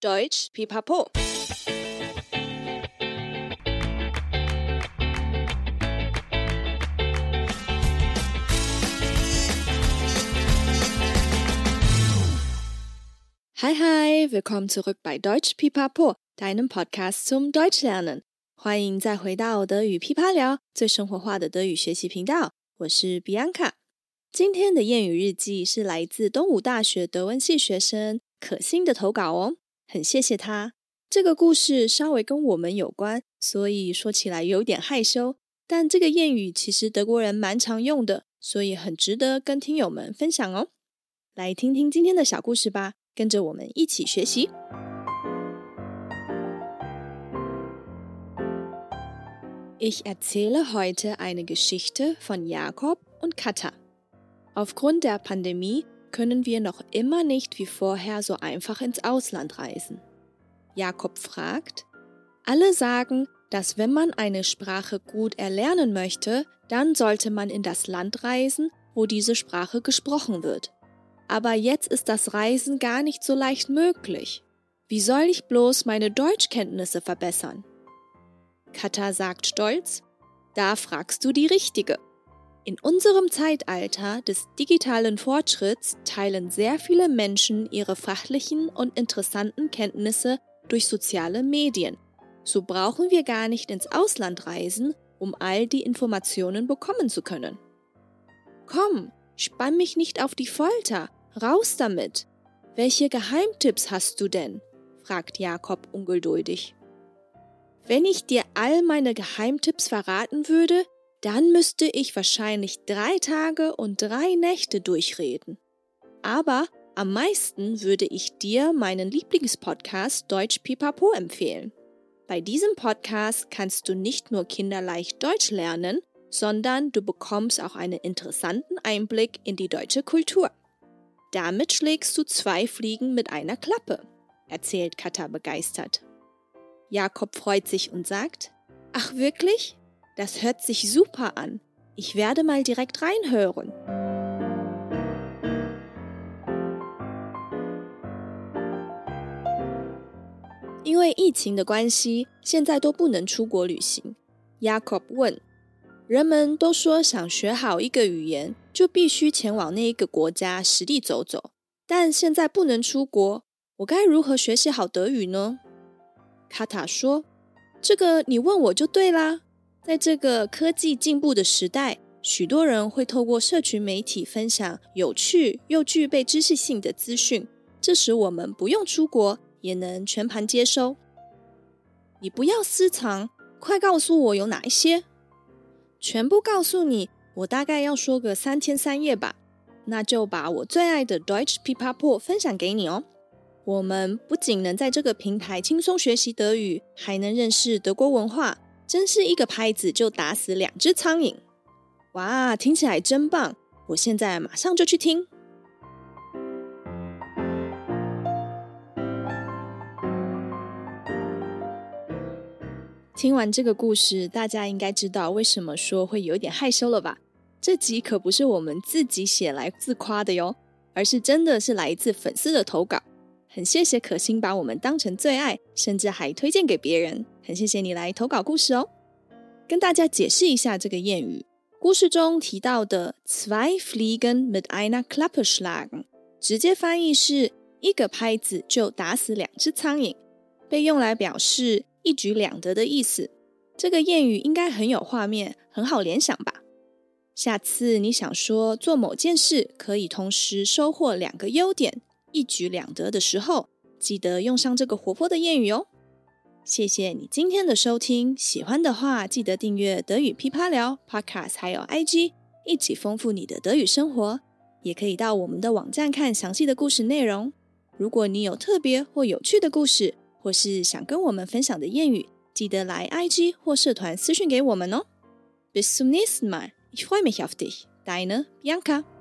Deutsch Pipapo。Hi hi, willkommen zurück bei Deutsch Pipapo, deinem Podcast zum Deutsch lernen。欢迎再回到德语噼啪聊，最生活化的德语学习频道。我是 Bianca。今天的谚语日记是来自东吴大学德文系学生可心的投稿哦， 很谢谢他。这个故事稍微跟我们有关，所以说起来有点害羞。但这个谚语其实德国人蛮常用的，所以很值得跟听友们分享哦。来听听今天的小故事吧，跟着我们一起学习。Ich erzähle heute eine Geschichte von Jakob und Katha. Aufgrund der Pandemie können wir noch immer nicht wie vorher so einfach ins Ausland reisen. Jakob fragt, alle sagen, dass wenn man eine Sprache gut erlernen möchte, dann sollte man in das Land reisen, wo diese Sprache gesprochen wird. Aber jetzt ist das Reisen gar nicht so leicht möglich. Wie soll ich bloß meine Deutschkenntnisse verbessern? Katha sagt stolz, da fragst du die Richtige. In unserem Zeitalter des digitalen Fortschritts teilen sehr viele Menschen ihre fachlichen und interessanten Kenntnisse durch soziale Medien. So brauchen wir gar nicht ins Ausland reisen, um all die Informationen bekommen zu können. Komm, spann mich nicht auf die Folter, raus damit. Welche Geheimtipps hast du denn? fragt Jakob ungeduldig. Wenn ich dir all meine Geheimtipps verraten würde, dann müsste ich wahrscheinlich drei Tage und drei Nächte durchreden. Aber am meisten würde ich dir meinen Lieblingspodcast Deutsch Pipapo empfehlen. Bei diesem Podcast kannst du nicht nur kinderleicht Deutsch lernen, sondern du bekommst auch einen interessanten Einblick in die deutsche Kultur. Damit schlägst du zwei Fliegen mit einer Klappe, erzählt Katha begeistert. Jakob freut sich und sagt, Ach wirklich? Das hört sich super an. Ich werde mal direkt reinhören. “因为疫情的关系，现在都不能出国旅行。Jakob 问：“人们都说想学好一个语言，就必须前往那一个国家实地走走。但现在不能出国，我该如何学习好德语呢？”卡塔说：“这个你问我就对啦。”在这个科技进步的时代，许多人会透过社群媒体分享有趣又具备知识性的资讯，这时我们不用出国也能全盘接收。你不要私藏，快告诉我有哪一些？全部告诉你，我大概要说个三天三夜吧。那就把我最爱的 Deutsch Pipapo 分享给你哦。我们不仅能在这个平台轻松学习德语，还能认识德国文化。真是一个拍子就打死两只苍蝇！哇，听起来真棒！我现在马上就去听。听完这个故事，大家应该知道为什么说会有点害羞了吧？这集可不是我们自己写来自夸的哟，而是真的是来自粉丝的投稿。很谢谢可心把我们当成最爱，甚至还推荐给别人。很谢谢你来投稿故事哦。跟大家解释一下这个谚语，故事中提到的 “zwei Fliegen mit einer Klappe schlagen”，直接翻译是一个拍子就打死两只苍蝇，被用来表示一举两得的意思。这个谚语应该很有画面，很好联想吧？下次你想说做某件事可以同时收获两个优点。一举两得的时候，记得用上这个活泼的谚语哦。谢谢你今天的收听，喜欢的话记得订阅德语噼啪聊 Podcast，还有 IG，一起丰富你的德语生活。也可以到我们的网站看详细的故事内容。如果你有特别或有趣的故事，或是想跟我们分享的谚语，记得来 IG 或社团私讯给我们哦。Bis zum nächsten Mal. Ich freue mich auf dich. Deine Bianca.